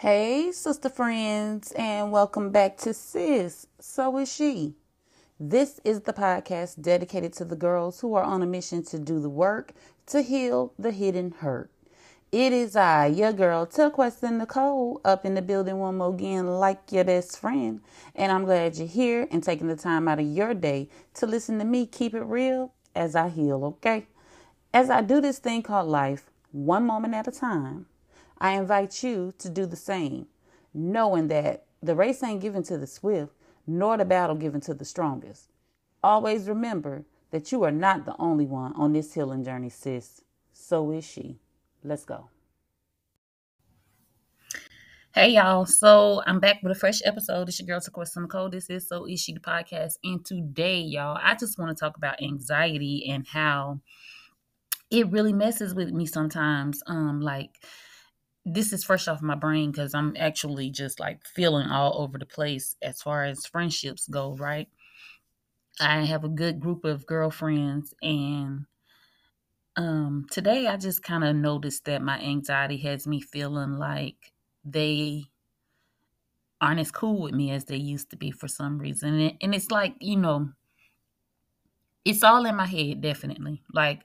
Hey, sister friends, and welcome back to Sis. So is she. This is the podcast dedicated to the girls who are on a mission to do the work to heal the hidden hurt. It is I, your girl, Tuckweston Nicole, up in the building one more again, like your best friend. And I'm glad you're here and taking the time out of your day to listen to me keep it real as I heal, okay? As I do this thing called life, one moment at a time. I invite you to do the same, knowing that the race ain't given to the swift, nor the battle given to the strongest. Always remember that you are not the only one on this healing journey, sis. So is she. Let's go. Hey y'all, so I'm back with a fresh episode. It's your girl Taquissa Nicole. This is So Is She the podcast. And today, y'all, I just want to talk about anxiety and how it really messes with me sometimes. Um, like this is fresh off my brain because I'm actually just like feeling all over the place as far as friendships go, right? I have a good group of girlfriends and um today I just kind of noticed that my anxiety has me feeling like they aren't as cool with me as they used to be for some reason. And, and it's like, you know, it's all in my head, definitely. Like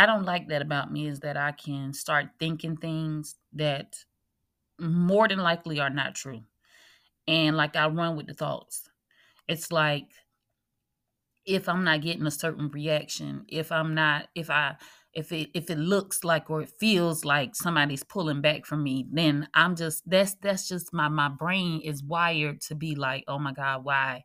I don't like that about me is that I can start thinking things that more than likely are not true. And like I run with the thoughts. It's like if I'm not getting a certain reaction, if I'm not if I if it if it looks like or it feels like somebody's pulling back from me, then I'm just that's that's just my my brain is wired to be like, "Oh my god, why?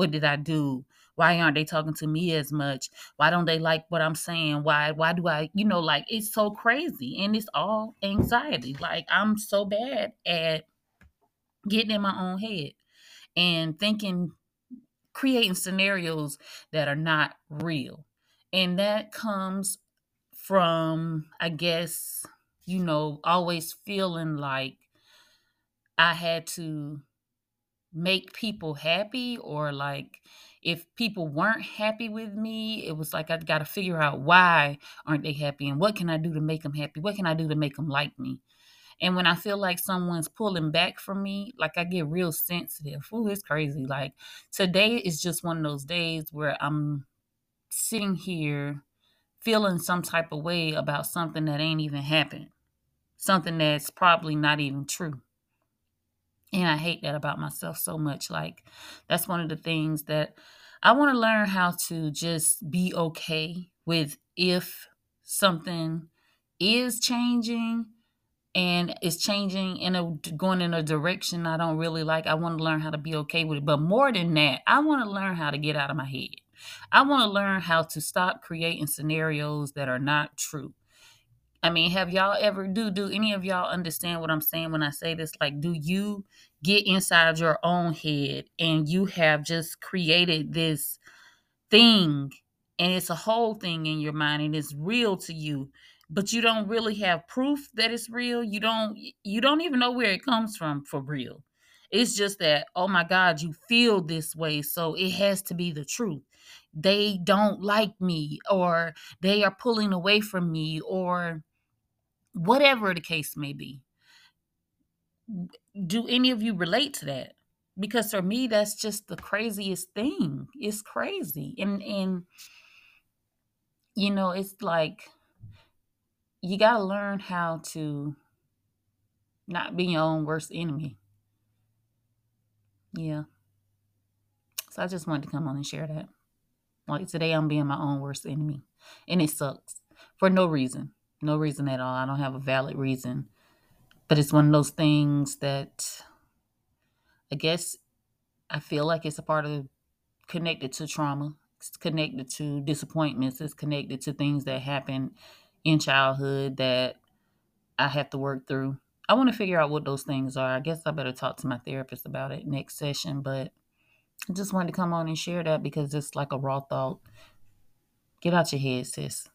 What did I do? why aren't they talking to me as much? Why don't they like what i'm saying? Why why do i you know like it's so crazy and it's all anxiety. Like i'm so bad at getting in my own head and thinking creating scenarios that are not real. And that comes from i guess you know always feeling like i had to make people happy or like if people weren't happy with me, it was like I got to figure out why aren't they happy and what can I do to make them happy? What can I do to make them like me? And when I feel like someone's pulling back from me, like I get real sensitive. Ooh, it's crazy. Like today is just one of those days where I'm sitting here feeling some type of way about something that ain't even happened, something that's probably not even true. And I hate that about myself so much. Like, that's one of the things that I want to learn how to just be okay with if something is changing and it's changing in a going in a direction I don't really like. I want to learn how to be okay with it. But more than that, I want to learn how to get out of my head. I want to learn how to stop creating scenarios that are not true. I mean, have y'all ever do do any of y'all understand what I'm saying when I say this? Like, do you get inside your own head and you have just created this thing and it's a whole thing in your mind and it's real to you, but you don't really have proof that it's real. You don't you don't even know where it comes from for real. It's just that, oh my God, you feel this way, so it has to be the truth they don't like me or they are pulling away from me or whatever the case may be. Do any of you relate to that? Because for me, that's just the craziest thing. It's crazy. And and you know, it's like you gotta learn how to not be your own worst enemy. Yeah. So I just wanted to come on and share that. Like today I'm being my own worst enemy. And it sucks. For no reason. No reason at all. I don't have a valid reason. But it's one of those things that I guess I feel like it's a part of connected to trauma. It's connected to disappointments. It's connected to things that happened in childhood that I have to work through. I want to figure out what those things are. I guess I better talk to my therapist about it next session, but I just wanted to come on and share that because it's like a raw thought. Get out your head, sis.